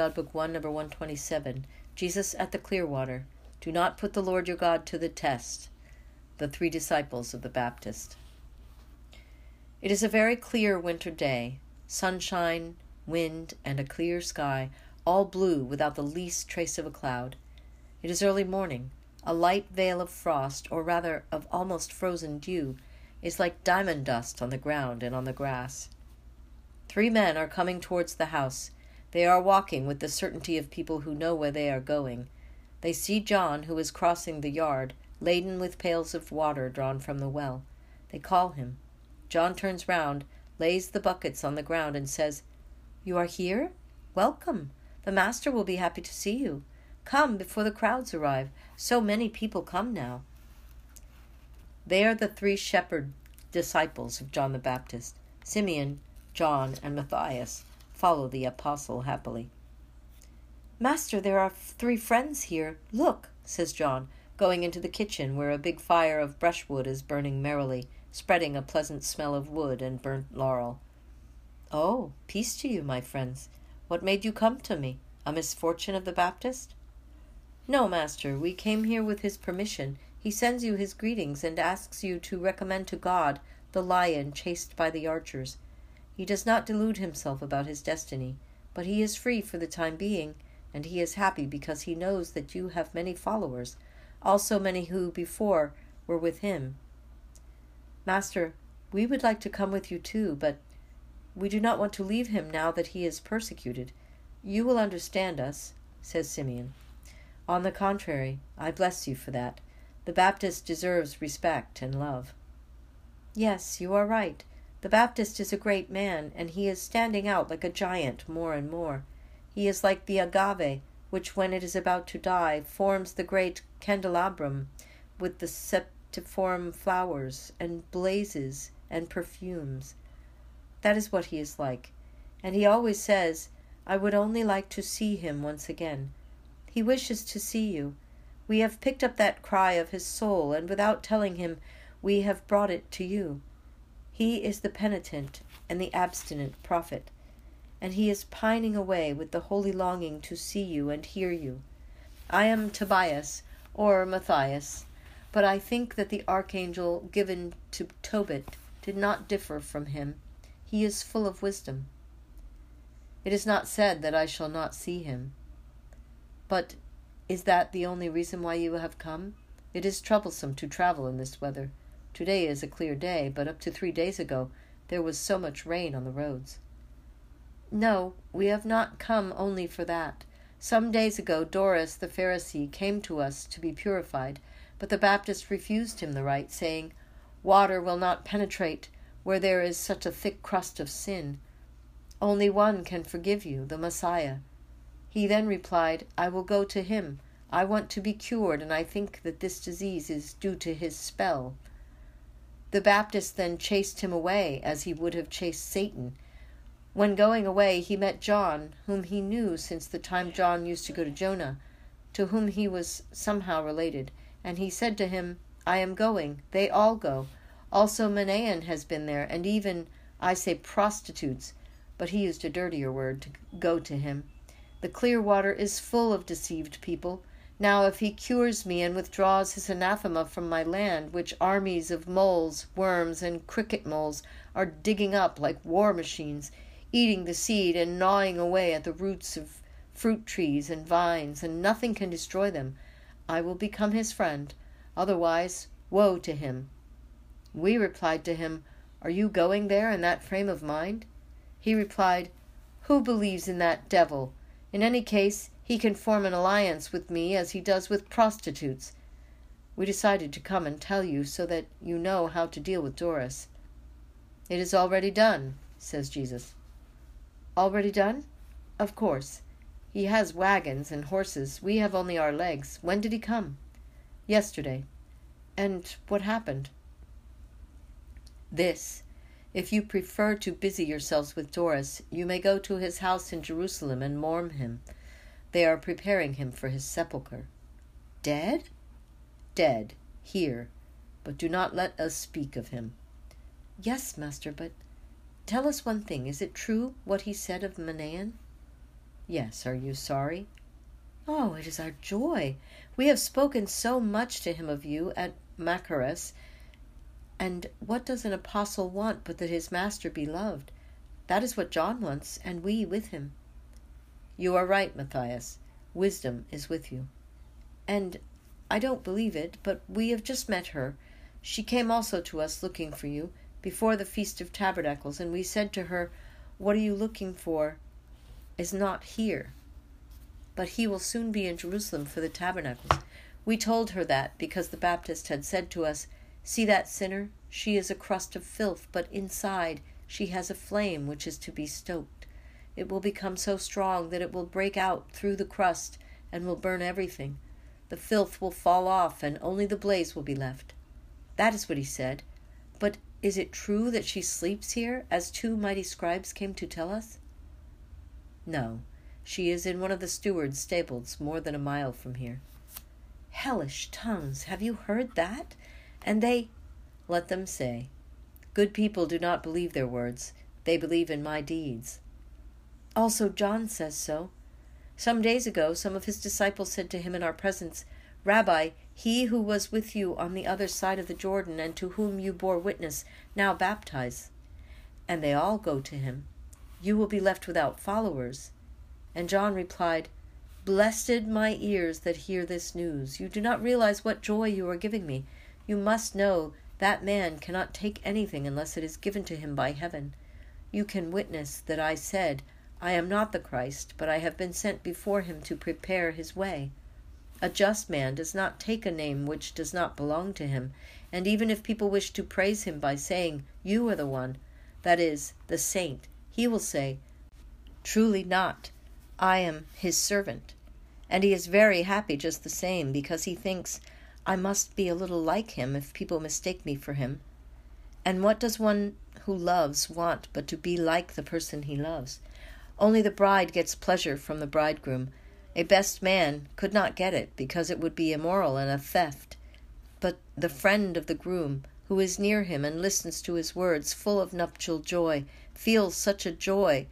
God Book 1, number 127. Jesus at the Clearwater. Do not put the Lord your God to the test. The three disciples of the Baptist. It is a very clear winter day. Sunshine, wind, and a clear sky, all blue without the least trace of a cloud. It is early morning. A light veil of frost, or rather of almost frozen dew, is like diamond dust on the ground and on the grass. Three men are coming towards the house. They are walking with the certainty of people who know where they are going. They see John, who is crossing the yard, laden with pails of water drawn from the well. They call him. John turns round, lays the buckets on the ground, and says, You are here? Welcome. The master will be happy to see you. Come before the crowds arrive. So many people come now. They are the three shepherd disciples of John the Baptist. Simeon, John, and Matthias follow the apostle happily. Master, there are three friends here. Look, says John, going into the kitchen where a big fire of brushwood is burning merrily, spreading a pleasant smell of wood and burnt laurel. Oh, peace to you, my friends. What made you come to me? A misfortune of the Baptist? No, master, we came here with his permission. He sends you his greetings and asks you to recommend to God the lion chased by the archers. He does not delude himself about his destiny, but he is free for the time being, and he is happy because he knows that you have many followers, also many who before were with him. Master, we would like to come with you too, but we do not want to leave him now that he is persecuted. You will understand us, says Simeon. On the contrary, I bless you for that. The Baptist deserves respect and love. Yes, you are right. The Baptist is a great man, and he is standing out like a giant more and more. He is like the agave, which, when it is about to die, forms the great candelabrum with the septiform flowers, and blazes and perfumes. That is what he is like. And he always says, I would only like to see him once again. He wishes to see you. We have picked up that cry of his soul, and without telling him, we have brought it to you. He is the penitent and the abstinent prophet, and he is pining away with the holy longing to see you and hear you. I am Tobias, or Matthias, but I think that the archangel given to Tobit did not differ from him. He is full of wisdom. It is not said that I shall not see him. But is that the only reason why you have come? It is troublesome to travel in this weather. Today is a clear day, but up to three days ago there was so much rain on the roads. No, we have not come only for that. Some days ago Doras the Pharisee came to us to be purified, but the Baptist refused him the right, saying, Water will not penetrate where there is such a thick crust of sin. Only one can forgive you, the Messiah. He then replied, I will go to him. I want to be cured, and I think that this disease is due to his spell. The Baptist then chased him away, as he would have chased Satan. When going away, he met John, whom he knew since the time John used to go to Jonah, to whom he was somehow related, and he said to him, I am going. They all go. Also, Manaen has been there, and even, I say, prostitutes, but he used a dirtier word to go to him. The clear water is full of deceived people. Now, if he cures me and withdraws his anathema from my land, which armies of moles, worms, and cricket moles are digging up like war machines, eating the seed and gnawing away at the roots of fruit trees and vines, and nothing can destroy them, I will become his friend. Otherwise, woe to him. We replied to him, Are you going there in that frame of mind? He replied, Who believes in that devil? In any case, he can form an alliance with me as he does with prostitutes. We decided to come and tell you so that you know how to deal with Doras. It is already done, says Jesus. Already done? Of course. He has wagons and horses. We have only our legs. When did he come? Yesterday. And what happened? This. If you prefer to busy yourselves with Doras, you may go to his house in Jerusalem and mourn him. They are preparing him for his sepulchre. Dead? Dead, here, but do not let us speak of him. Yes, master, but tell us one thing. Is it true what he said of Manaen? Yes, are you sorry? Oh, it is our joy. We have spoken so much to him of you at Machaerus. And what does an apostle want but that his master be loved? That is what John wants, and we with him. You are right, Matthias. Wisdom is with you. And I don't believe it, but we have just met her. She came also to us looking for you before the Feast of Tabernacles, and we said to her, What are you looking for? Is not here but he will soon be in Jerusalem for the tabernacles. We told her that because the Baptist had said to us, See that sinner? She is a crust of filth, but inside she has a flame which is to be stoked. It will become so strong that it will break out through the crust and will burn everything. The filth will fall off, and only the blaze will be left. That is what he said. But is it true that she sleeps here, as two mighty scribes came to tell us? No, she is in one of the steward's stables, more than a mile from here. Hellish tongues, have you heard that? And they. Let them say. Good people do not believe their words, they believe in my deeds. Also, John says so. Some days ago, some of his disciples said to him in our presence, Rabbi, he who was with you on the other side of the Jordan and to whom you bore witness, now baptize. And they all go to him. You will be left without followers. And John replied, Blessed my ears that hear this news. You do not realize what joy you are giving me. You must know that man cannot take anything unless it is given to him by heaven. You can witness that I said, I am not the Christ, but I have been sent before him to prepare his way. A just man does not take a name which does not belong to him, and even if people wish to praise him by saying, You are the one, that is, the saint, he will say, Truly not. I am his servant. And he is very happy just the same, because he thinks, I must be a little like him if people mistake me for him. And what does one who loves want but to be like the person he loves? Only the bride gets pleasure from the bridegroom. A best man could not get it, because it would be immoral and a theft. But the friend of the groom, who is near him and listens to his words full of nuptial joy, feels such a joy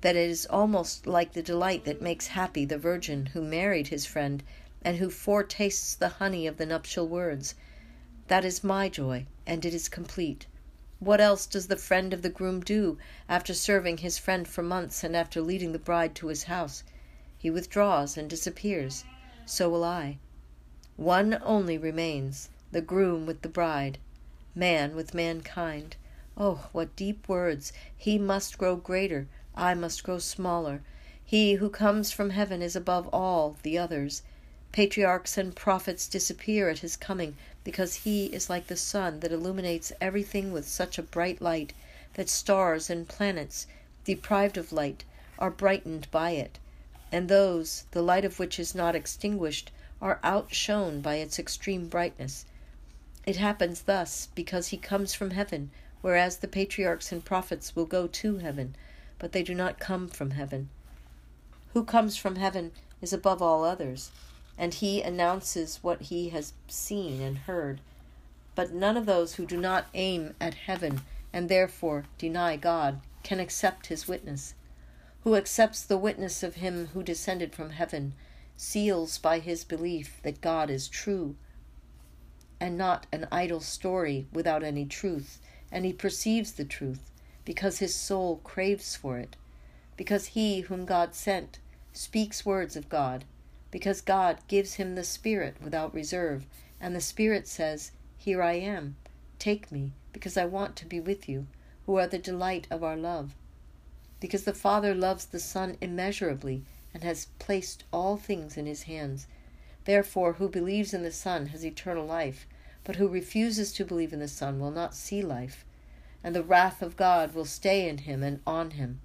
that it is almost like the delight that makes happy the virgin who married his friend and who foretastes the honey of the nuptial words. That is my joy, and it is complete. What else does the friend of the groom do after serving his friend for months and after leading the bride to his house? He withdraws and disappears. So will I. One only remains the groom with the bride, man with mankind. Oh, what deep words! He must grow greater I must grow smaller. He who comes from heaven is above all the others. Patriarchs and prophets disappear at his coming because he is like the sun that illuminates everything with such a bright light that stars and planets, deprived of light, are brightened by it, and those, the light of which is not extinguished, are outshone by its extreme brightness. It happens thus because he comes from heaven, whereas the patriarchs and prophets will go to heaven but they do not come from heaven. Who comes from heaven is above all others, and he announces what he has seen and heard. But none of those who do not aim at heaven and therefore deny God can accept his witness. Who accepts the witness of him who descended from heaven seals by his belief that God is true and not an idle story without any truth, and he perceives the truth because his soul craves for it, because he whom God sent speaks words of God, because God gives him the Spirit without reserve, and the Spirit says, Here I am, take me, because I want to be with you, who are the delight of our love. Because the Father loves the Son immeasurably and has placed all things in his hands. Therefore, who believes in the Son has eternal life, but who refuses to believe in the Son will not see life, and the wrath of God will stay in him and on him.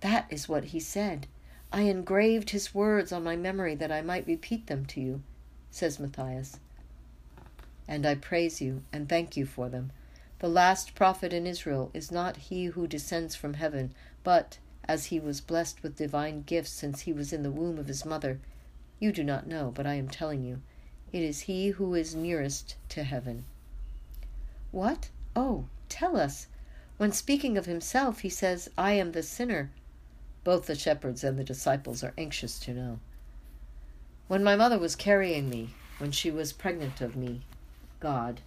That is what he said. I engraved his words on my memory that I might repeat them to you, says Matthias. And I praise you and thank you for them. The last prophet in Israel is not he who descends from heaven, but, as he was blessed with divine gifts since he was in the womb of his mother, you do not know, but I am telling you, it is he who is nearest to heaven. What? Oh, tell us. When speaking of himself, he says, I am the sinner. Both the shepherds and the disciples are anxious to know. When my mother was carrying me, when she was pregnant of me, God,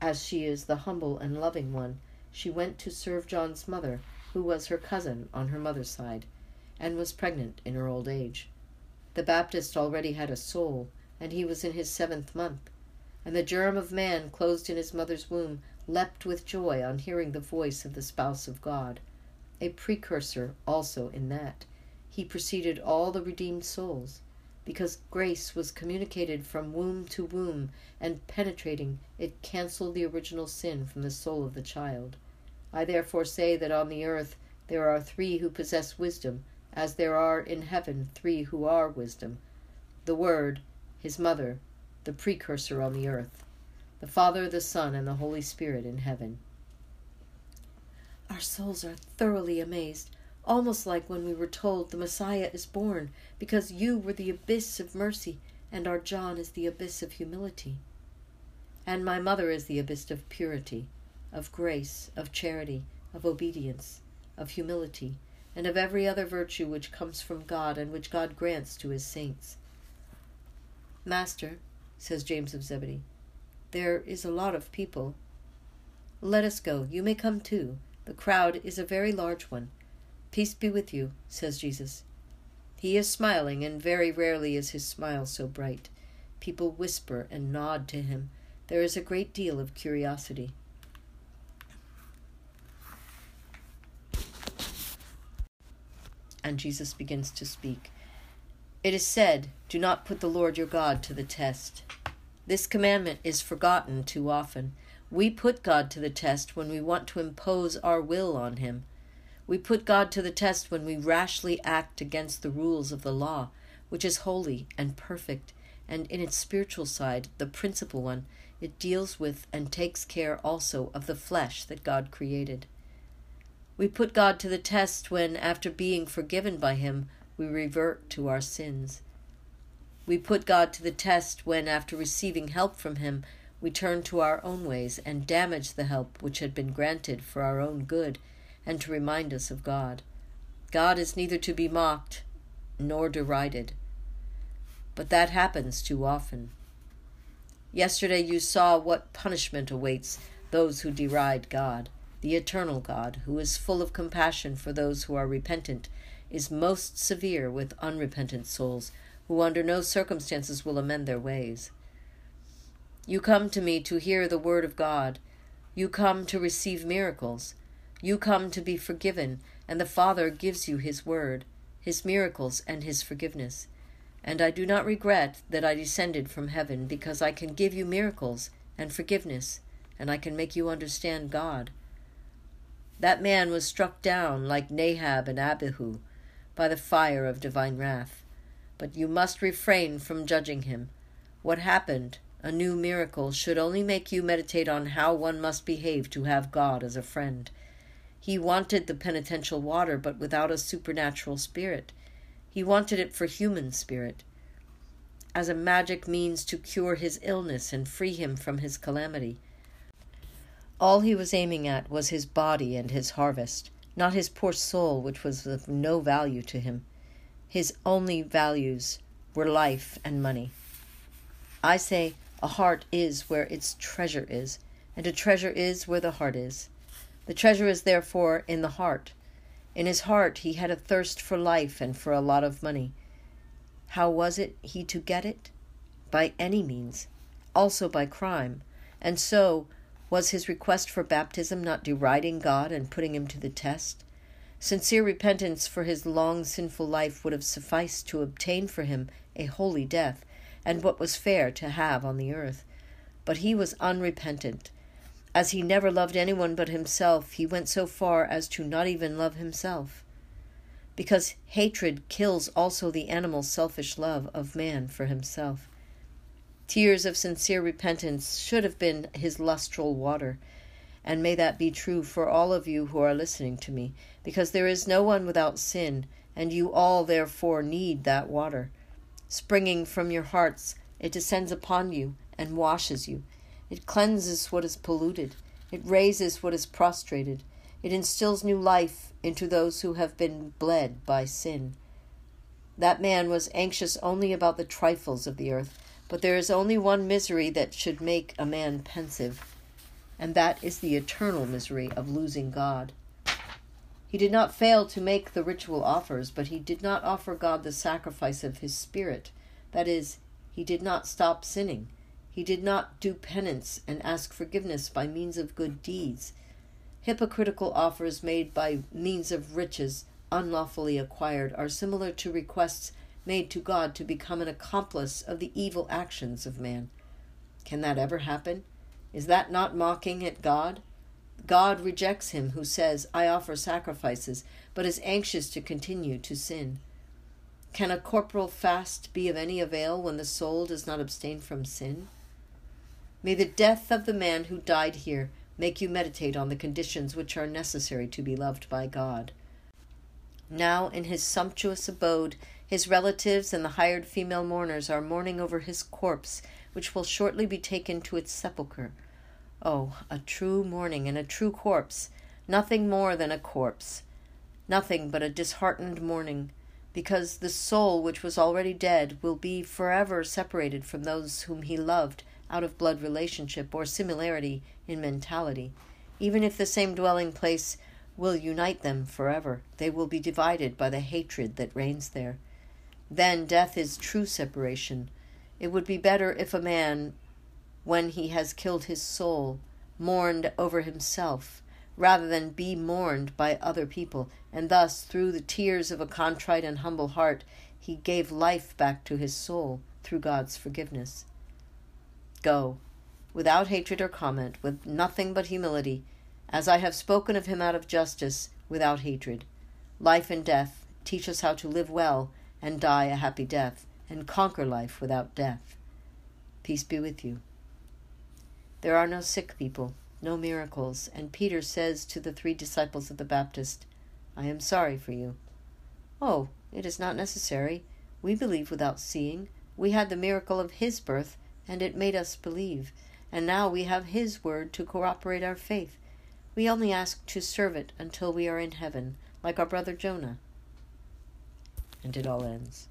as she is the humble and loving one, she went to serve John's mother, who was her cousin on her mother's side, and was pregnant in her old age. The Baptist already had a soul, and he was in his seventh month. And the germ of man closed in his mother's womb leapt with joy on hearing the voice of the spouse of God. A precursor also in that. He preceded all the redeemed souls, because grace was communicated from womb to womb, and penetrating, it cancelled the original sin from the soul of the child. I therefore say that on the earth there are three who possess wisdom, as there are in heaven three who are wisdom the Word, his mother, the precursor on the earth, the Father, the Son, and the Holy Spirit in heaven. Our souls are thoroughly amazed, almost like when we were told the Messiah is born, because you were the abyss of mercy, and our John is the abyss of humility. And my mother is the abyss of purity, of grace, of charity, of obedience, of humility and of every other virtue which comes from God and which God grants to his saints. Master, says James of Zebedee, there is a lot of people. Let us go. You may come too. The crowd is a very large one. Peace be with you, says Jesus. He is smiling, and very rarely is his smile so bright. People whisper and nod to him. There is a great deal of curiosity. and Jesus begins to speak. It is said, Do not put the Lord your God to the test. This commandment is forgotten too often. We put God to the test when we want to impose our will on him. We put God to the test when we rashly act against the rules of the law, which is holy and perfect, and in its spiritual side, the principal one, it deals with and takes care also of the flesh that God created. We put God to the test when, after being forgiven by Him, we revert to our sins. We put God to the test when, after receiving help from Him, we turn to our own ways and damage the help which had been granted for our own good and to remind us of God. God is neither to be mocked nor derided. But that happens too often. Yesterday you saw what punishment awaits those who deride God. The eternal God, who is full of compassion for those who are repentant, is most severe with unrepentant souls, who under no circumstances will amend their ways. You come to me to hear the word of God. You come to receive miracles. You come to be forgiven, and the Father gives you his word, his miracles, and his forgiveness. And I do not regret that I descended from heaven, because I can give you miracles and forgiveness, and I can make you understand God. That man was struck down like Nadab and Abihu by the fire of divine wrath. But you must refrain from judging him. What happened, a new miracle, should only make you meditate on how one must behave to have God as a friend. He wanted the penitential water, but without a supernatural spirit. He wanted it for human spirit, as a magic means to cure his illness and free him from his calamity. All he was aiming at was his body and his harvest, not his poor soul, which was of no value to him. His only values were life and money. I say, a heart is where its treasure is, and a treasure is where the heart is. The treasure is therefore in the heart. In his heart he had a thirst for life and for a lot of money. How was it he to get it? By any means, also by crime, and so was his request for baptism not deriding God and putting him to the test? Sincere repentance for his long sinful life would have sufficed to obtain for him a holy death, and what was fair to have on the earth. But he was unrepentant. As he never loved anyone but himself, he went so far as to not even love himself. Because hatred kills also the animal selfish love of man for himself. Tears of sincere repentance should have been his lustral water. And may that be true for all of you who are listening to me, because there is no one without sin, and you all therefore need that water. Springing from your hearts, it descends upon you and washes you. It cleanses what is polluted, it raises what is prostrated, It instills new life into those who have been bled by sin. That man was anxious only about the trifles of the earth, but there is only one misery that should make a man pensive, and that is the eternal misery of losing God. He did not fail to make the ritual offers, but he did not offer God the sacrifice of his spirit. That is, he did not stop sinning. He did not do penance and ask forgiveness by means of good deeds. Hypocritical offers made by means of riches unlawfully acquired are similar to requests made to God to become an accomplice of the evil actions of man. Can that ever happen? Is that not mocking at God? God rejects him who says, I offer sacrifices, but is anxious to continue to sin. Can a corporal fast be of any avail when the soul does not abstain from sin? May the death of the man who died here make you meditate on the conditions which are necessary to be loved by God. Now, in his sumptuous abode, his relatives and the hired female mourners are mourning over his corpse, which will shortly be taken to its sepulchre. Oh, a true mourning and a true corpse, nothing more than a corpse, nothing but a disheartened mourning, because the soul which was already dead will be forever separated from those whom he loved out of blood relationship or similarity in mentality. Even if the same dwelling place will unite them forever, they will be divided by the hatred that reigns there. Then death is true separation. It would be better if a man when he has killed his soul, mourned over himself, rather than be mourned by other people, and thus, through the tears of a contrite and humble heart, he gave life back to his soul through God's forgiveness. Go, without hatred or comment, with nothing but humility, as I have spoken of him out of justice, without hatred. Life and death teach us how to live well and die a happy death, and conquer life without death. Peace be with you. There are no sick people, no miracles, and Peter says to the three disciples of the Baptist, I am sorry for you. Oh, it is not necessary. We believe without seeing. We had the miracle of his birth, and it made us believe. And now we have his word to corroborate our faith. We only ask to serve it until we are in heaven, like our brother Jonah. And it all ends.